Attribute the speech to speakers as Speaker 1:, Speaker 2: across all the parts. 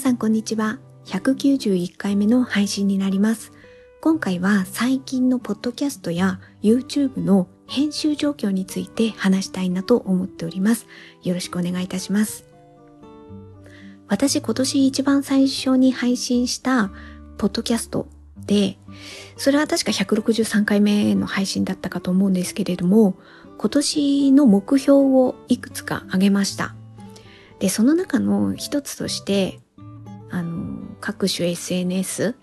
Speaker 1: さんこんにちは。191回目の配信になります。今回は最近のポッドキャストや YouTube の編集状況について話したいなと思っております。よろしくお願いいたします。私今年一番最初に配信したポッドキャストで、それは確か163回目の配信だったかと思うんですけれども、今年の目標をいくつか挙げました。で、その中の一つとして、各種 SNS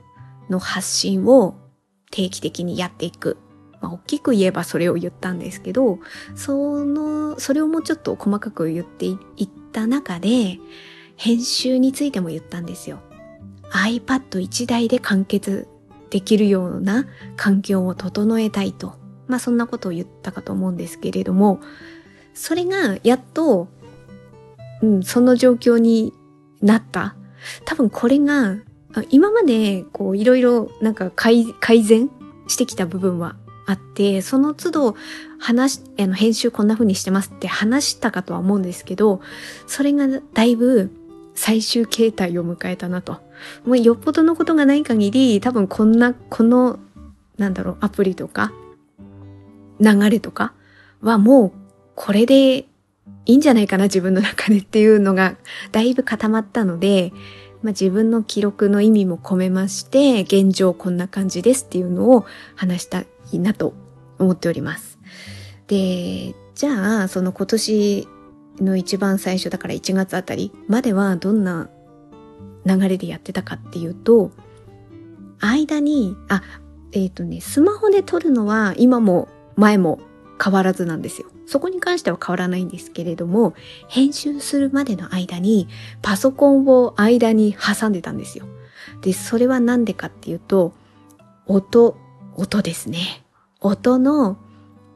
Speaker 1: の発信を定期的にやっていく。まあ、大きく言えばそれを言ったんですけど、その、それをもうちょっと細かく言っていった中で、編集についても言ったんですよ。iPad1 台で完結できるような環境を整えたいと。まあそんなことを言ったかと思うんですけれども、それがやっと、うん、その状況になった。多分これが、今までこういろいろなんか改善してきた部分はあって、その都度話あの、編集こんな風にしてますって話したかとは思うんですけど、それがだいぶ最終形態を迎えたなと。もうよっぽどのことがない限り、多分こんな、この、なんだろう、アプリとか、流れとかはもうこれでいいんじゃないかな、自分の中でっていうのがだいぶ固まったので、まあ、自分の記録の意味も込めまして、現状こんな感じですっていうのを話したいなと思っております。で、じゃあ、その今年の一番最初だから1月あたりまではどんな流れでやってたかっていうと、間に、あ、えっ、ー、とね、スマホで撮るのは今も前も変わらずなんですよ。そこに関しては変わらないんですけれども、編集するまでの間にパソコンを間に挟んでたんですよ。で、それはなんでかっていうと、音、音ですね。音の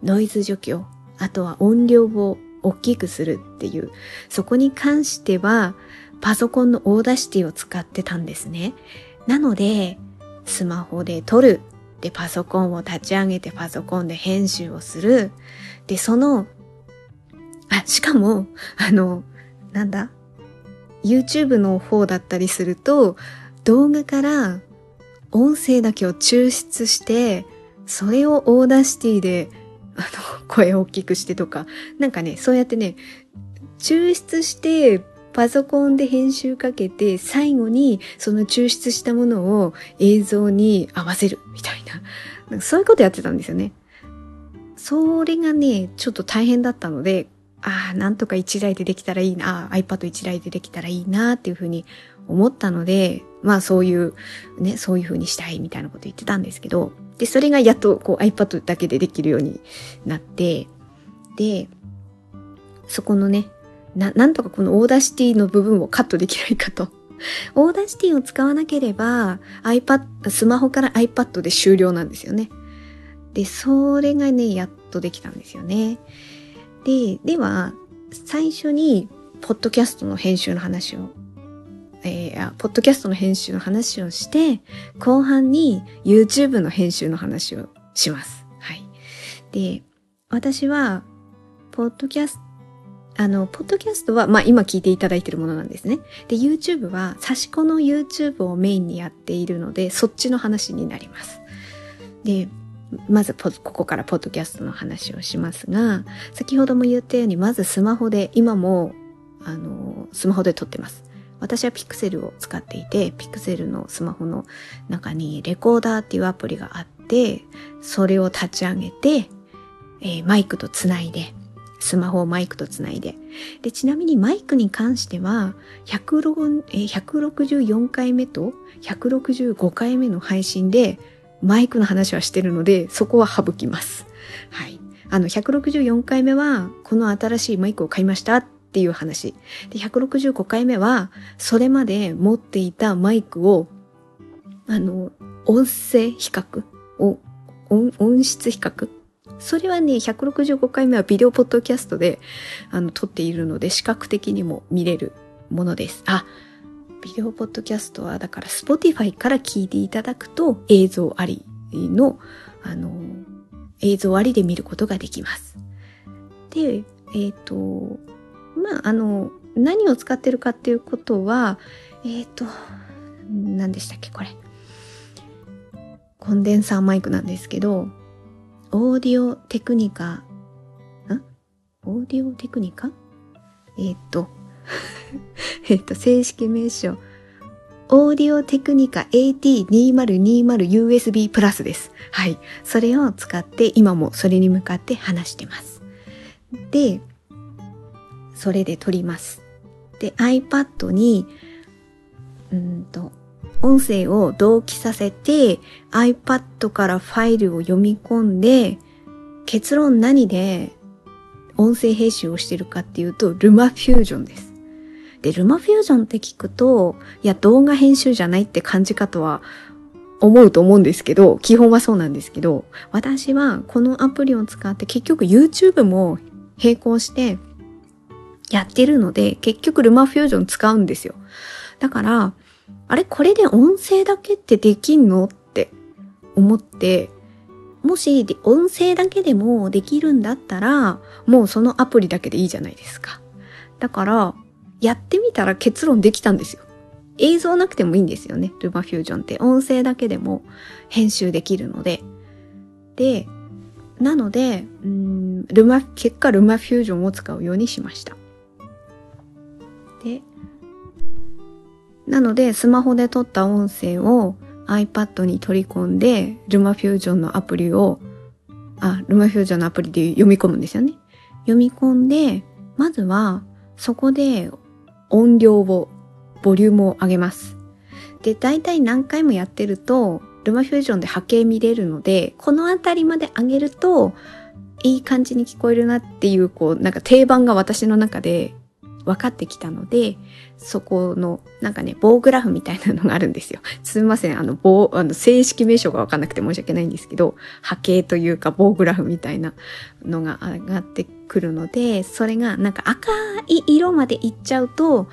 Speaker 1: ノイズ除去、あとは音量を大きくするっていう、そこに関しては、パソコンの Audacity を使ってたんですね。なので、スマホで撮る。で、パソコンを立ち上げてパソコンで編集をする。で、その、あ、しかも、あの、なんだ ?YouTube の方だったりすると、動画から音声だけを抽出して、それを Audacity であの、声を大きくしてとか、なんかね、そうやってね、抽出して、パソコンで編集かけて、最後にその抽出したものを映像に合わせるみたいな。なそういうことやってたんですよね。それがね、ちょっと大変だったので、ああ、なんとか一台でできたらいいな、iPad 一台でできたらいいなっていうふうに思ったので、まあそういう、ね、そういうふうにしたいみたいなこと言ってたんですけど、で、それがやっとこう iPad だけでできるようになって、で、そこのね、な、なんとかこの Audacity の部分をカットできないかと。Audacity を使わなければ iPad、スマホから iPad で終了なんですよね。で、それがね、やっとできたんですよね。で、では、最初に、ポッドキャストの編集の話をえー、ポッドキャストの編集の話をして、後半に YouTube の編集の話をします。はい。で、私は、ポッドキャスト、あの、ポッドキャストは、まあ今聞いていただいているものなんですね。で、YouTube は、差し子の YouTube をメインにやっているので、そっちの話になります。で、まずここからポッドキャストの話をしますが、先ほども言ったように、まずスマホで、今も、あの、スマホで撮ってます。私はピクセルを使っていて、ピクセルのスマホの中にレコーダーっていうアプリがあって、それを立ち上げて、えー、マイクとつないで、スマホをマイクとつないで。で、ちなみにマイクに関しては、164回目と165回目の配信で、マイクの話はしてるので、そこは省きます。はい。あの、164回目は、この新しいマイクを買いましたっていう話。で、165回目は、それまで持っていたマイクを、あの、音声比較、音音質比較それはね、165回目はビデオポッドキャストで、あの、撮っているので、視覚的にも見れるものです。あ、ビデオポッドキャストは、だから、Spotify から聞いていただくと、映像ありの、あの、映像ありで見ることができます。で、えっ、ー、と、まあ、あの、何を使ってるかっていうことは、えっ、ー、と、何でしたっけ、これ。コンデンサーマイクなんですけど、オーディオテクニカ、ん？オーディオテクニカ？えっ、ー、と、えっと、正式名称、オーディオテクニカ AT2020USB プラスです。はい。それを使って今もそれに向かって話してます。で、それで撮ります。で、iPad に、うんと、音声を同期させて iPad からファイルを読み込んで結論何で音声編集をしてるかっていうとルマフュージョンです。で、ルマフュージョンって聞くと、いや、動画編集じゃないって感じかとは思うと思うんですけど、基本はそうなんですけど、私はこのアプリを使って結局 YouTube も並行してやってるので、結局ルマフュージョン使うんですよ。だから、あれこれで音声だけってできんのって思って、もし音声だけでもできるんだったら、もうそのアプリだけでいいじゃないですか。だから、やってみたら結論できたんですよ。映像なくてもいいんですよね。ルマフュージョンって音声だけでも編集できるので。で、なので、うんルマ、結果ルマフュージョンを使うようにしました。で、なのでスマホで撮った音声を iPad に取り込んで、ルマフュージョンのアプリを、あ、ルマフュージョンのアプリで読み込むんですよね。読み込んで、まずはそこで音量を、ボリュームを上げます。で、大体何回もやってると、ルマフュージョンで波形見れるので、この辺りまで上げると、いい感じに聞こえるなっていう、こう、なんか定番が私の中で分かってきたので、そこの、なんかね、棒グラフみたいなのがあるんですよ。すみません、あの、棒、あの、正式名称が分かんなくて申し訳ないんですけど、波形というか棒グラフみたいなのが上がってくるので、それがなんか赤い色までいっちゃうと、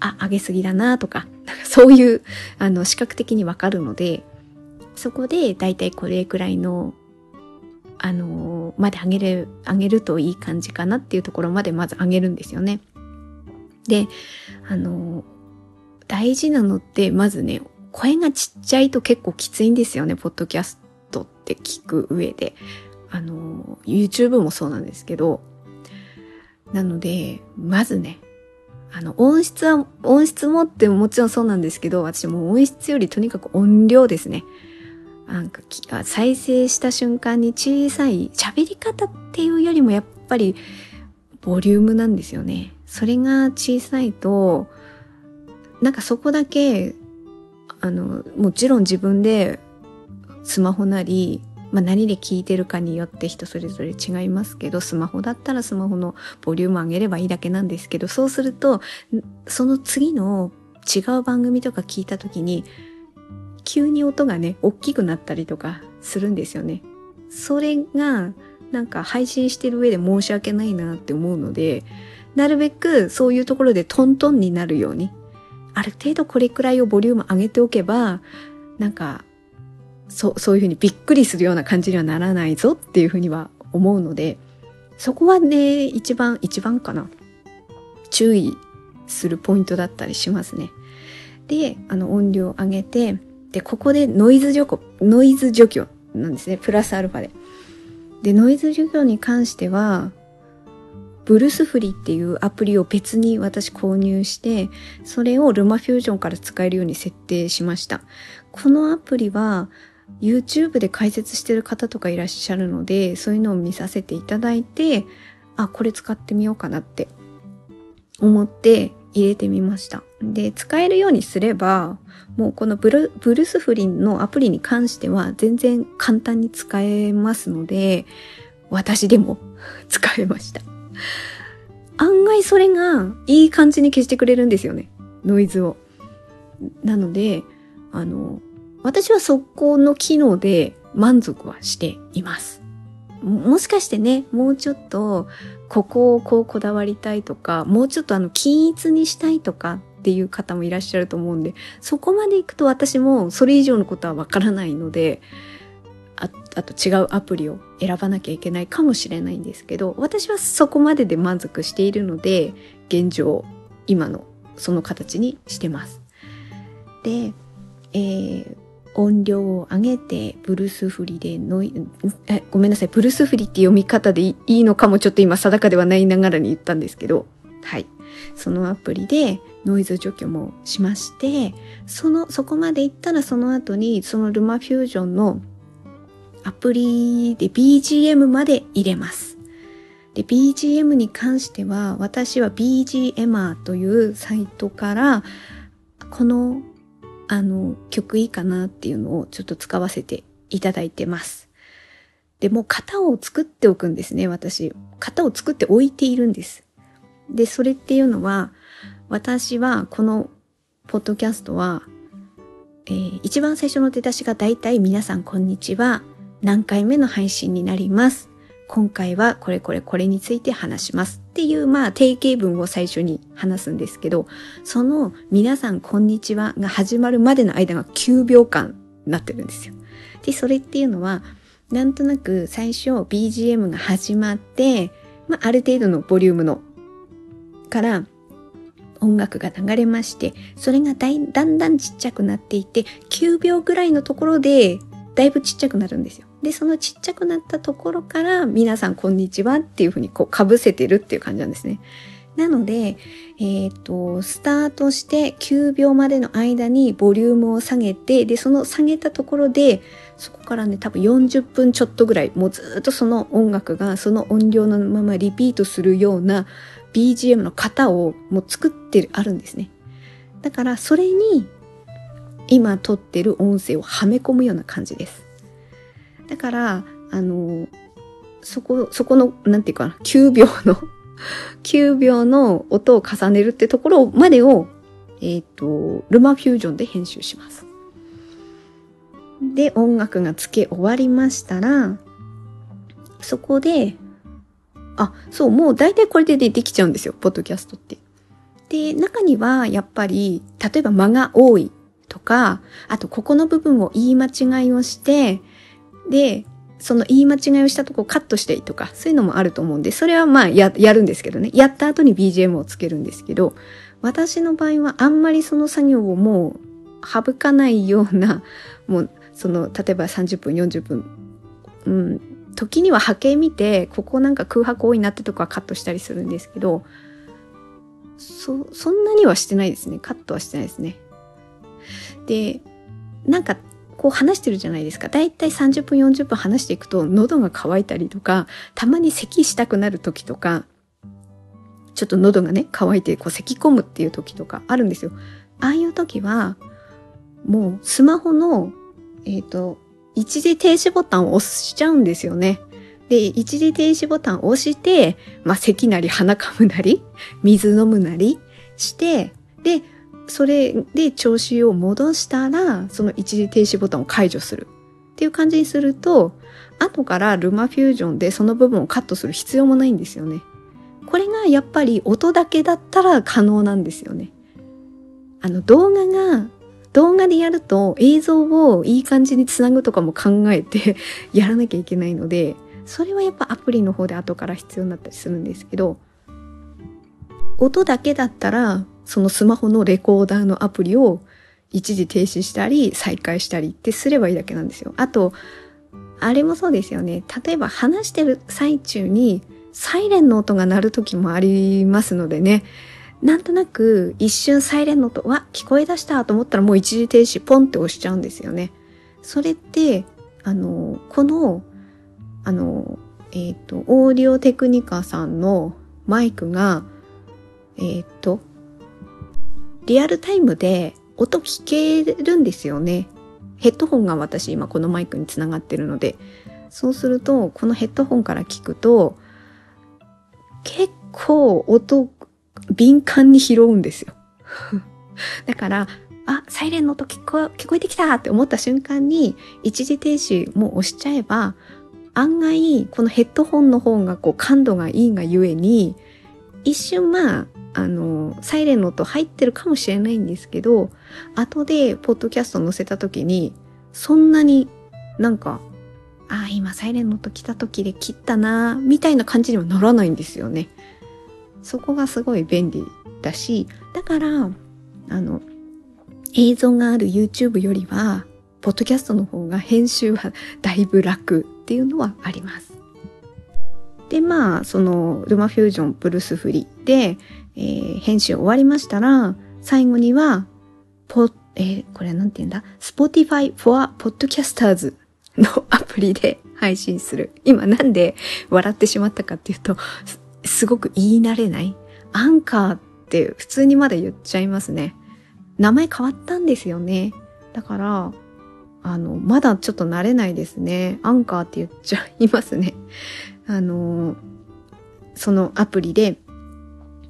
Speaker 1: あ、上げすぎだなとか、なんかそういう、あの、視覚的にわかるので、そこでだいたいこれくらいの、あのまで上げる、上げるといい感じかなっていうところまでまず上げるんですよね。で、あの大事なのって、まずね、声がちっちゃいと結構きついんですよね、ポッドキャストって聞く上で。あの、YouTube もそうなんですけど、なので、まずね、あの、音質は、音質もってもちろんそうなんですけど、私も音質よりとにかく音量ですね。なんか、再生した瞬間に小さい喋り方っていうよりもやっぱり、ボリュームなんですよね。それが小さいと、なんかそこだけ、あの、もちろん自分でスマホなり、まあ、何で聞いてるかによって人それぞれ違いますけどスマホだったらスマホのボリューム上げればいいだけなんですけどそうするとその次の違う番組とか聞いた時に急に音がね大きくなったりとかするんですよね。それがなんか配信してる上で申し訳ないなって思うのでなるべくそういうところでトントンになるようにある程度これくらいをボリューム上げておけばなんかそうそういうふうにびっくりするような感じにはならないぞっていうふうには思うのでそこはね一番一番かな注意するポイントだったりしますね。であの音量を上げてでここでノイズ除去ノイズ除去なんですねプラスアルファで。でノイズ除去に関してはブルースフリっていうアプリを別に私購入してそれをルマフュージョンから使えるように設定しましたこのアプリは YouTube で解説してる方とかいらっしゃるので、そういうのを見させていただいて、あ、これ使ってみようかなって思って入れてみました。で、使えるようにすれば、もうこのブルブルスフリンのアプリに関しては全然簡単に使えますので、私でも 使えました。案外それがいい感じに消してくれるんですよね。ノイズを。なので、あの、私はそこの機能で満足はしています。もしかしてね、もうちょっとここをこうこだわりたいとか、もうちょっとあの均一にしたいとかっていう方もいらっしゃると思うんで、そこまで行くと私もそれ以上のことはわからないので、ああと違うアプリを選ばなきゃいけないかもしれないんですけど、私はそこまでで満足しているので、現状、今のその形にしてます。で、えー、音量を上げてブルース振りでノイえごめんなさいブルース振りって読み方でいいのかもちょっと今定かではないながらに言ったんですけどはいそのアプリでノイズ除去もしましてそのそこまでいったらその後にそのルマフュージョンのアプリで BGM まで入れますで BGM に関しては私は BGMer というサイトからこのあの曲いいかなっていうのをちょっと使わせていただいてます。で、もう型を作っておくんですね、私。型を作っておいているんです。で、それっていうのは、私はこのポッドキャストは、えー、一番最初の出だしがだいたい皆さんこんにちは。何回目の配信になります。今回はこれこれこれについて話しますっていうまあ定型文を最初に話すんですけど、その皆さんこんにちはが始まるまでの間が9秒間になってるんですよ。で、それっていうのはなんとなく最初 BGM が始まって、まあある程度のボリュームのから音楽が流れまして、それがだだんだんちっちゃくなっていて、9秒ぐらいのところでだいぶちっちゃくなるんですよ。で、そのちっちゃくなったところから皆さんこんにちはっていうふうにこう被せてるっていう感じなんですね。なので、えっ、と、スタートして9秒までの間にボリュームを下げて、で、その下げたところで、そこからね、多分40分ちょっとぐらい、もうずっとその音楽がその音量のままリピートするような BGM の型をもう作ってるあるんですね。だからそれに今撮ってる音声をはめ込むような感じです。だから、あの、そこ、そこの、なんていうかな、9秒の 9秒の音を重ねるってところまでを、えっ、ー、と、ルマフュージョンで編集します。で、音楽が付け終わりましたら、そこで、あ、そう、もう大体これで、できちゃうんですよ、ポッドキャストって。で、中にはやっぱり、例えば間が多いとか、あとここの部分を言い間違いをして、で、その言い間違いをしたとこカットしていいとか、そういうのもあると思うんで、それはまあや、やるんですけどね。やった後に BGM をつけるんですけど、私の場合はあんまりその作業をもう省かないような、もう、その、例えば30分、40分、うん、時には波形見て、ここなんか空白多いなってとこはカットしたりするんですけど、そ、そんなにはしてないですね。カットはしてないですね。で、なんか、こう話してるじゃないですか。だいたい30分40分話していくと喉が渇いたりとか、たまに咳したくなる時とか、ちょっと喉がね、渇いてこう咳込むっていう時とかあるんですよ。ああいう時は、もうスマホの、えっ、ー、と、一時停止ボタンを押しちゃうんですよね。で、一時停止ボタンを押して、まあ、咳なり鼻かむなり、水飲むなりして、で、それで調子を戻したら、その一時停止ボタンを解除するっていう感じにすると、後からルマフュージョンでその部分をカットする必要もないんですよね。これがやっぱり音だけだったら可能なんですよね。あの動画が、動画でやると映像をいい感じにつなぐとかも考えて やらなきゃいけないので、それはやっぱアプリの方で後から必要になったりするんですけど、音だけだったらそのスマホのレコーダーのアプリを一時停止したり再開したりってすればいいだけなんですよ。あと、あれもそうですよね。例えば話してる最中にサイレンの音が鳴る時もありますのでね。なんとなく一瞬サイレンの音、わ、聞こえ出したと思ったらもう一時停止ポンって押しちゃうんですよね。それって、あの、この、あの、えっ、ー、と、オーディオテクニカさんのマイクが、えっ、ー、と、リアルタイムで音聞けるんですよね。ヘッドホンが私今このマイクにつながってるので、そうするとこのヘッドホンから聞くと結構音敏感に拾うんですよ。だから、あ、サイレンの音聞こ聞こえてきたって思った瞬間に一時停止も押しちゃえば案外このヘッドホンの方がこう感度がいいがゆえに一瞬まああの、サイレンの音入ってるかもしれないんですけど、後でポッドキャスト載せた時に、そんなになんか、ああ、今サイレンの音来た時で切ったな、みたいな感じにはならないんですよね。そこがすごい便利だし、だから、あの、映像がある YouTube よりは、ポッドキャストの方が編集はだいぶ楽っていうのはあります。で、まあ、その、ルマフュージョンブルースフリーで、えー、編集終わりましたら、最後には、ポ、えー、これなんて言うんだ ?Spotify for Podcasters のアプリで配信する。今なんで笑ってしまったかっていうと、すごく言い慣れない？アンカーって普通にまだ言っちゃいますね。名前変わったんですよね。だから、あの、まだちょっと慣れないですね。アンカーって言っちゃいますね。あの、そのアプリで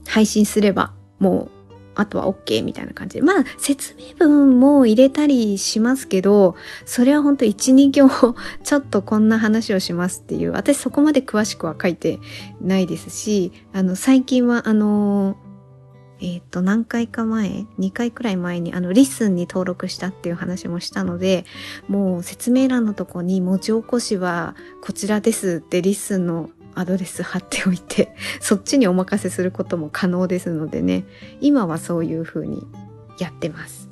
Speaker 1: 配信すれば、もう、あとは OK みたいな感じで。まあ、説明文も入れたりしますけど、それは本当1、2行、ちょっとこんな話をしますっていう、私そこまで詳しくは書いてないですし、あの、最近はあの、えっ、と、何回か前、2回くらい前に、あの、リッスンに登録したっていう話もしたので、もう説明欄のとこに文字起こしはこちらですってリッスンのアドレス貼っておいて、そっちにお任せすることも可能ですのでね、今はそういう風にやってます。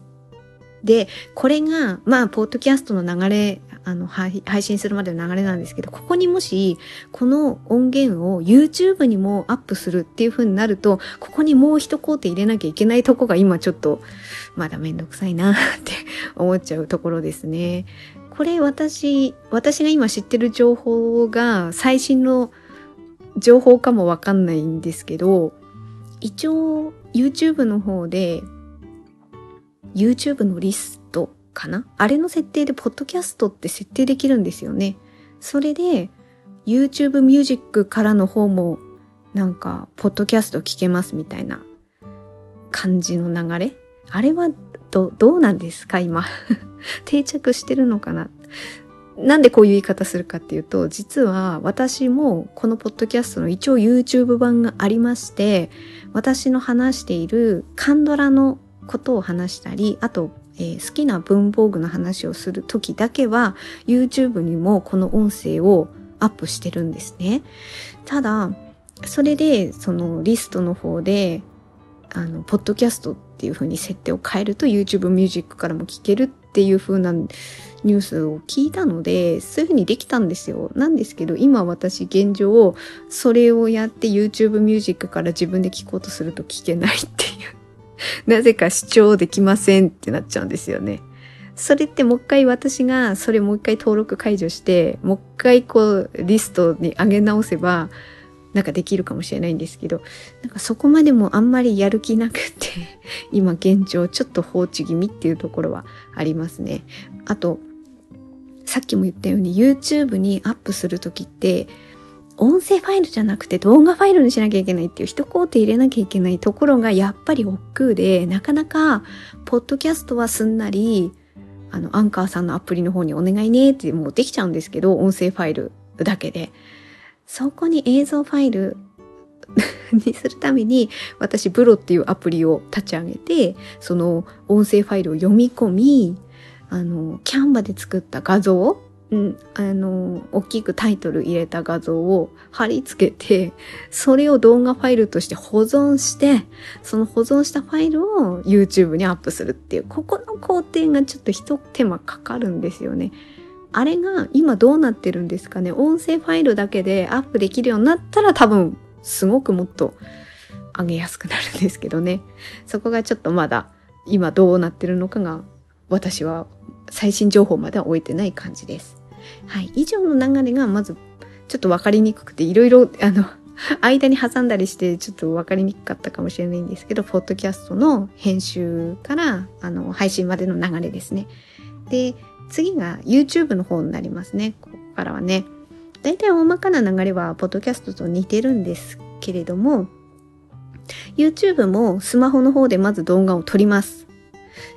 Speaker 1: で、これが、まあ、ポッドキャストの流れあの、配信するまでの流れなんですけど、ここにもし、この音源を YouTube にもアップするっていう風になると、ここにもう一工程入れなきゃいけないとこが今ちょっと、まだめんどくさいなって思っちゃうところですね。これ私、私が今知ってる情報が最新の情報かもわかんないんですけど、一応 YouTube の方で YouTube のリストかな？あれの設定でポッドキャストって設定できるんですよね。それで YouTube ミュージックからの方もなんかポッドキャスト聞けますみたいな感じの流れ？あれはど、どうなんですか？今。定着してるのかな？なんでこういう言い方するかっていうと、実は私もこのポッドキャストの一応 YouTube 版がありまして、私の話しているカンドラのことを話したり、あとえー、好きな文房具の話をする時だけは YouTube にもこの音声をアップしてるんですね。ただ、それでそのリストの方であの、ポッドキャストっていう風に設定を変えると YouTube ミュージックからも聞けるっっていう風なニュースを聞いたので、そういう風にできたんですよ。なんですけど、今私現状、それをやって YouTube ミュージックから自分で聞こうとすると聞けないっていう。なぜか視聴できませんってなっちゃうんですよね。それってもう一回私がそれもう一回登録解除して、もう一回こうリストに上げ直せば、なんかできるかもしれないんですけど、なんかそこまでもあんまりやる気なくて、今現状ちょっと放置気味っていうところはありますね。あと、さっきも言ったように YouTube にアップするときって、音声ファイルじゃなくて動画ファイルにしなきゃいけないっていう一工程入れなきゃいけないところがやっぱり億劫で、なかなか、ポッドキャストはすんなり、あの、アンカーさんのアプリの方にお願いねってもうできちゃうんですけど、音声ファイルだけで。そこに映像ファイル にするために、私、ブロっていうアプリを立ち上げて、その音声ファイルを読み込み、あの、キャンバで作った画像うん、あの、大きくタイトル入れた画像を貼り付けて、それを動画ファイルとして保存して、その保存したファイルを YouTube にアップするっていう、ここの工程がちょっと一手間かかるんですよね。あれが今どうなってるんですかね？音声ファイルだけでアップできるようになったら多分すごくもっと上げやすくなるんですけどね。そこがちょっとまだ今どうなってるのかが私は最新情報までは終えてない感じです。はい。以上の流れがまずちょっとわかりにくくて、いろいろ、あの、間に挟んだりしてちょっとわかりにくかったかもしれないんですけど、ポッドキャストの編集から、あの、配信までの流れですね。で、次が YouTube の方になりますね。ここからはね。大体大まかな流れは、ポッドキャストと似てるんですけれども、YouTube もスマホの方でまず動画を撮ります。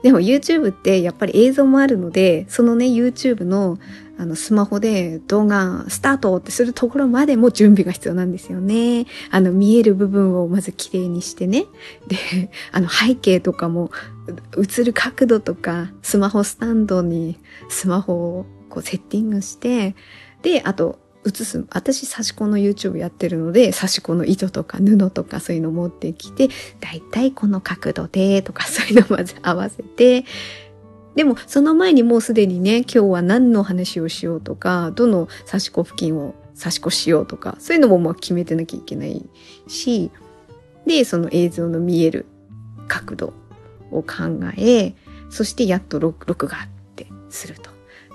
Speaker 1: でも YouTube ってやっぱり映像もあるので、そのね、YouTube のあの、スマホで動画スタートってするところまでも準備が必要なんですよね。あの、見える部分をまず綺麗にしてね。で、あの、背景とかも、映る角度とか、スマホスタンドにスマホをこうセッティングして、で、あと、写す。私、刺し子の YouTube やってるので、刺し子の糸とか布とかそういうの持ってきて、だいたいこの角度でとか そういうのまず合わせて、でもその前にもうすでにね、今日は何の話をしようとか、どの刺し子付近を刺し子しようとか、そういうのもまあ決めてなきゃいけないし、で、その映像の見える角度を考え、そしてやっと録画ってすると。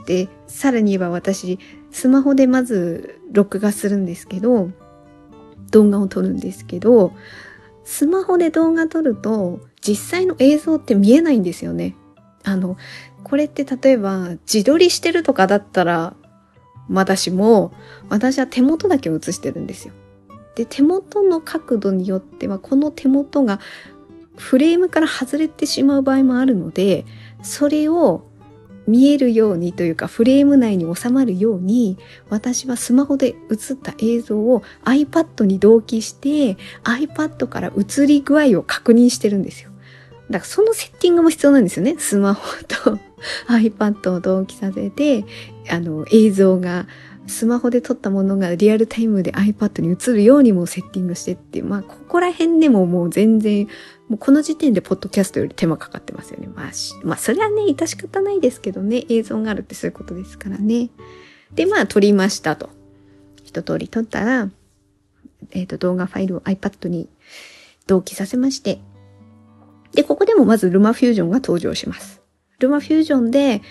Speaker 1: で、さらに言えば私、スマホでまず録画するんですけど、動画を撮るんですけど、スマホで動画撮ると実際の映像って見えないんですよね。あの、これって例えば自撮りしてるとかだったらまだしも、私は手元だけ映してるんですよ。で、手元の角度によっては、この手元がフレームから外れてしまう場合もあるので、それを見えるようにというかフレーム内に収まるように私はスマホで映った映像を iPad に同期して iPad から映り具合を確認してるんですよ。だからそのセッティングも必要なんですよね。スマホと iPad を同期させてあの映像がスマホで撮ったものがリアルタイムで iPad に映るようにもセッティングしてっていう、まあ、ここら辺でももう全然、もうこの時点でポッドキャストより手間かかってますよね。まあ、まあ、それはね、致し方ないですけどね、映像があるってそういうことですからね。で、まあ、撮りましたと。一通り撮ったら、えっ、ー、と、動画ファイルを iPad に同期させまして、で、ここでもまずルマフュージョンが登場します。ルマフュージョンで、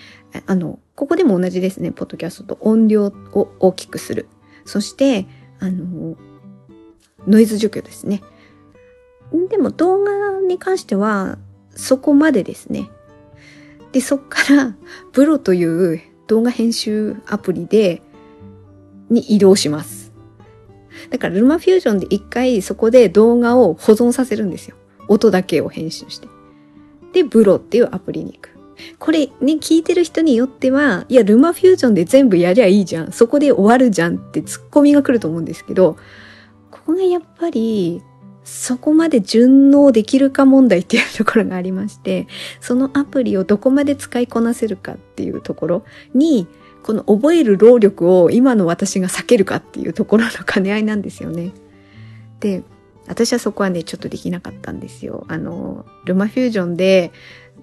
Speaker 1: あの、ここでも同じですね、ポッドキャストと音量を大きくする。そして、あの、ノイズ除去ですね。でも動画に関しては、そこまでですね。で、そっから、ブロという動画編集アプリで、に移動します。だから、ルマフュージョンで一回そこで動画を保存させるんですよ。音だけを編集して。で、ブロっていうアプリに行く。これね、聞いてる人によっては、いや、ルマフュージョンで全部やりゃいいじゃん。そこで終わるじゃんってツッコミが来ると思うんですけど、ここがやっぱり、そこまで順応できるか問題っていうところがありまして、そのアプリをどこまで使いこなせるかっていうところに、この覚える労力を今の私が避けるかっていうところの兼ね合いなんですよね。で、私はそこはね、ちょっとできなかったんですよ。あの、ルマフュージョンで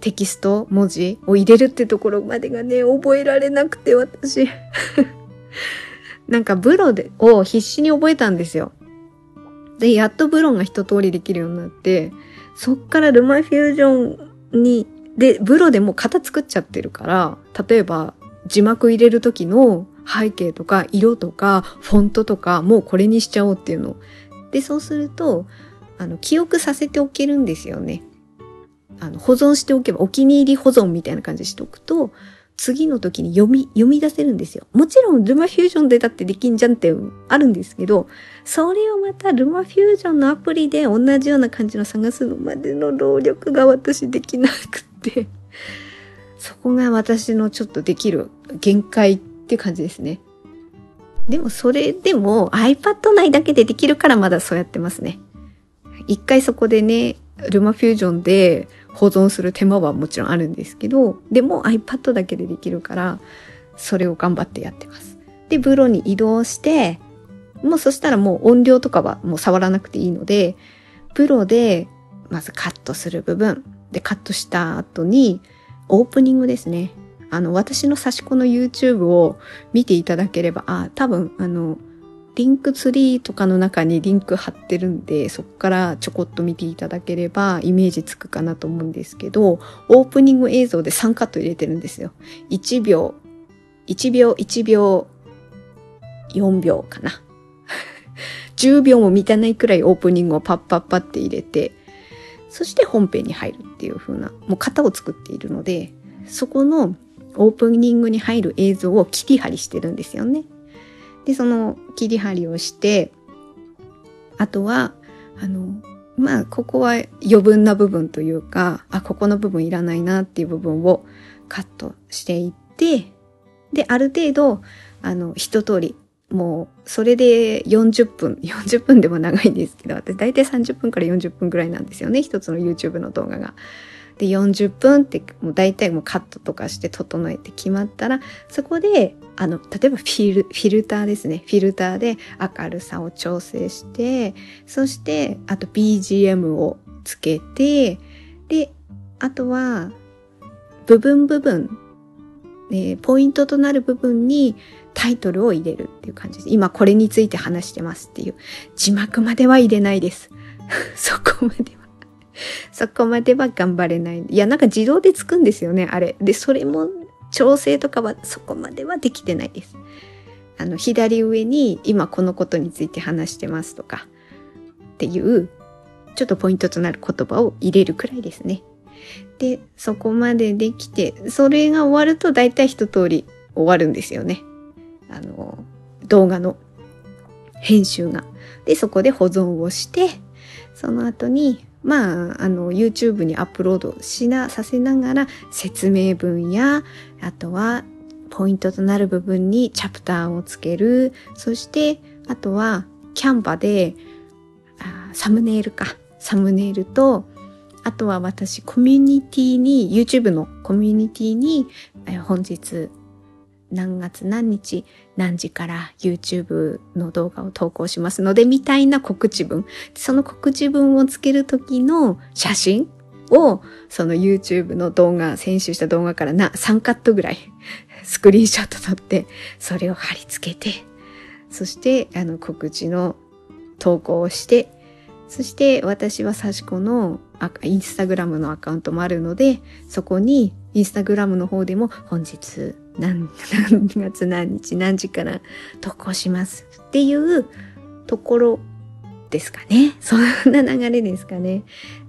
Speaker 1: テキスト、文字を入れるってところまでがね、覚えられなくて私。なんかブロでを必死に覚えたんですよ。で、やっとブロンが一通りできるようになって、そっからルマフュージョンに、で、ブロでも型作っちゃってるから、例えば字幕入れる時の背景とか色とかフォントとかもうこれにしちゃおうっていうの。で、そうすると、あの、記憶させておけるんですよね。あの、保存しておけば、お気に入り保存みたいな感じでしておくと、次の時に読み、読み出せるんですよ。もちろんルマフュージョンでだってできんじゃんってあるんですけど、それをまたルマフュージョンのアプリで同じような感じの探すのまでの労力が私できなくて、そこが私のちょっとできる限界って感じですね。でもそれでも iPad 内だけでできるからまだそうやってますね。一回そこでね、ルマフュージョンで保存する手間はもちろんあるんですけど、でも iPad だけでできるから、それを頑張ってやってます。で、ブロに移動して、もうそしたらもう音量とかはもう触らなくていいので、プロでまずカットする部分。で、カットした後に、オープニングですね。あの、私の差し子の YouTube を見ていただければ、あ、多分、あの、リンクツリーとかの中にリンク貼ってるんで、そこからちょこっと見ていただければイメージつくかなと思うんですけど、オープニング映像で3カット入れてるんですよ。1秒、1秒、1秒、4秒かな。10秒も満たないくらいオープニングをパッパッパって入れて、そして本編に入るっていう風な、もう型を作っているので、そこのオープニングに入る映像を切り張りしてるんですよね。で、その切り張りをして、あとは、あの、まあ、ここは余分な部分というか、あ、ここの部分いらないなっていう部分をカットしていって、で、ある程度、あの、一通り、もう、それで40分、40分でも長いんですけど、私大体30分から40分くらいなんですよね、一つの YouTube の動画が。で、40分ってもう大体もうカットとかして整えて決まったら、そこで、あの、例えばフィル、フィルターですね。フィルターで明るさを調整して、そして、あと BGM をつけて、で、あとは、部分部分、えー、ポイントとなる部分にタイトルを入れるっていう感じです。今これについて話してますっていう。字幕までは入れないです。そこまで。そこまでは頑張れない。いや、なんか自動でつくんですよね、あれ。で、それも調整とかはそこまではできてないです。あの、左上に今このことについて話してますとかっていうちょっとポイントとなる言葉を入れるくらいですね。で、そこまでできて、それが終わると大体一通り終わるんですよね。あの、動画の編集が。で、そこで保存をして、その後に、まあ、あの、YouTube にアップロードしな、させながら説明文や、あとは、ポイントとなる部分にチャプターをつける。そして、あとは、キャンバで、あサムネイルか。サムネイルと、あとは私コミュニティに、YouTube のコミュニティに、本日何月何日何時から YouTube の動画を投稿しますので、みたいな告知文。その告知文をつけるときの写真を、その YouTube の動画、編集した動画からな、3カットぐらい、スクリーンショット撮って、それを貼り付けて、そして、あの、告知の投稿をして、そして私はサシコのインスタグラムのアカウントもあるので、そこにインスタグラムの方でも本日何月何日何時から投稿しますっていうところですかね。そんな流れですかね。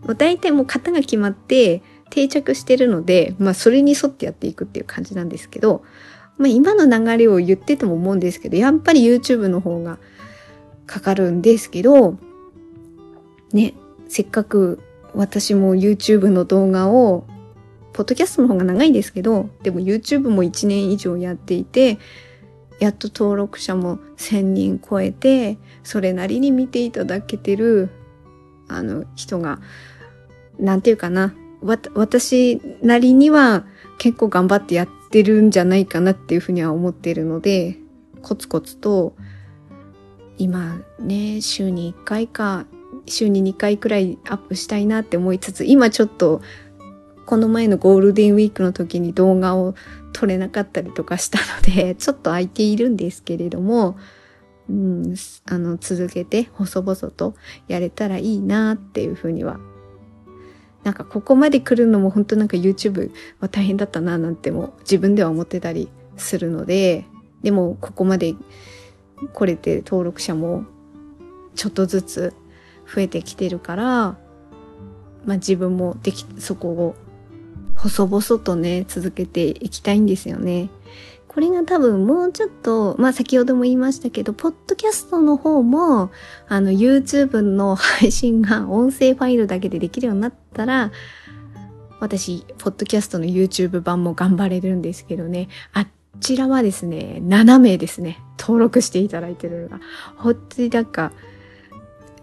Speaker 1: もう大体もう型が決まって定着してるので、まあそれに沿ってやっていくっていう感じなんですけど、まあ今の流れを言ってても思うんですけど、やっぱり YouTube の方がかかるんですけど、ね、せっかく私も YouTube の動画をポッドキャストの方が長いんですけど、でも YouTube も1年以上やっていて、やっと登録者も1000人超えて、それなりに見ていただけてる、あの、人が、なんていうかな、わ、私なりには結構頑張ってやってるんじゃないかなっていうふうには思ってるので、コツコツと、今ね、週に1回か、週に2回くらいアップしたいなって思いつつ、今ちょっとこの前のゴールデンウィークの時に動画を撮れなかったりとかしたので、ちょっと空いているんですけれども、うん、あの、続けて細々とやれたらいいなっていうふうには。なんかここまで来るのも本当なんか YouTube は大変だったななんても自分では思ってたりするので、でもここまで来れて登録者もちょっとずつ増えてきてるから、まあ自分もでき、そこを細々とね、続けていきたいんですよね。これが多分もうちょっと、まあ先ほども言いましたけど、ポッドキャストの方も、あの YouTube の配信が音声ファイルだけでできるようになったら、私、ポッドキャストの YouTube 版も頑張れるんですけどね、あちらはですね、7名ですね、登録していただいてるのが。ほんとになんか、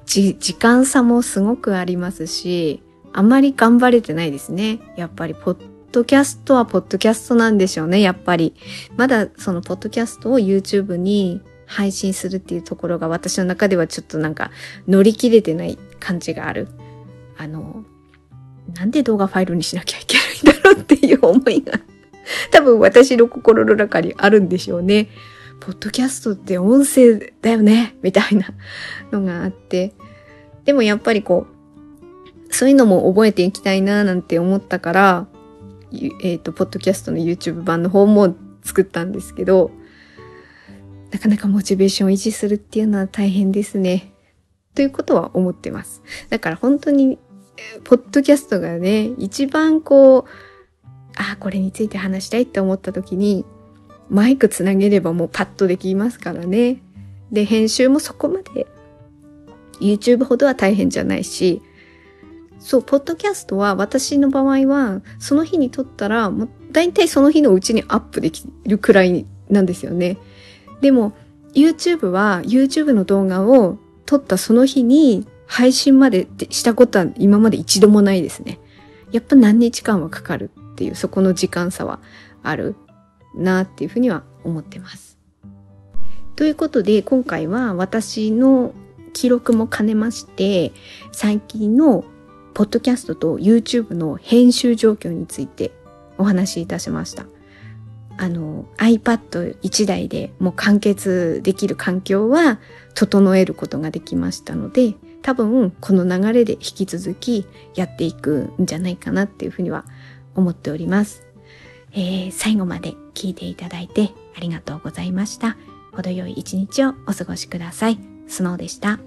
Speaker 1: 時間差もすごくありますし、あんまり頑張れてないですね。やっぱり、ポッドキャストはポッドキャストなんでしょうね、やっぱり。まだそのポッドキャストを YouTube に配信するっていうところが私の中ではちょっとなんか乗り切れてない感じがある。あの、なんで動画ファイルにしなきゃいけないんだろうっていう思いが 多分私の心の中にあるんでしょうね。ポッドキャストって音声だよねみたいなのがあって。でもやっぱりこう、そういうのも覚えていきたいななんて思ったから、えっ、ー、と、ポッドキャストの YouTube 版の方も作ったんですけど、なかなかモチベーションを維持するっていうのは大変ですね。ということは思ってます。だから本当に、ポッドキャストがね、一番こう、ああ、これについて話したいって思った時に、マイクつなげればもうパッとできますからね。で、編集もそこまで YouTube ほどは大変じゃないし、そう、ポッドキャストは私の場合は、その日に撮ったら、もう大体その日のうちにアップできるくらいなんですよね。でも、YouTube は YouTube の動画を撮ったその日に配信までしたことは今まで一度もないですね。やっぱ何日間はかかるっていうそこの時間差はあるなっていうふうには思ってます。ということで今回は私の記録も兼ねまして最近のポッドキャストと YouTube の編集状況についてお話しいたしました。あの iPad1 台でもう完結できる環境は整えることができましたので多分この流れで引き続きやっていくんじゃないかなっていうふうには思っております。えー、最後まで聞いていただいてありがとうございました。程よい一日をお過ごしください。スノーでした。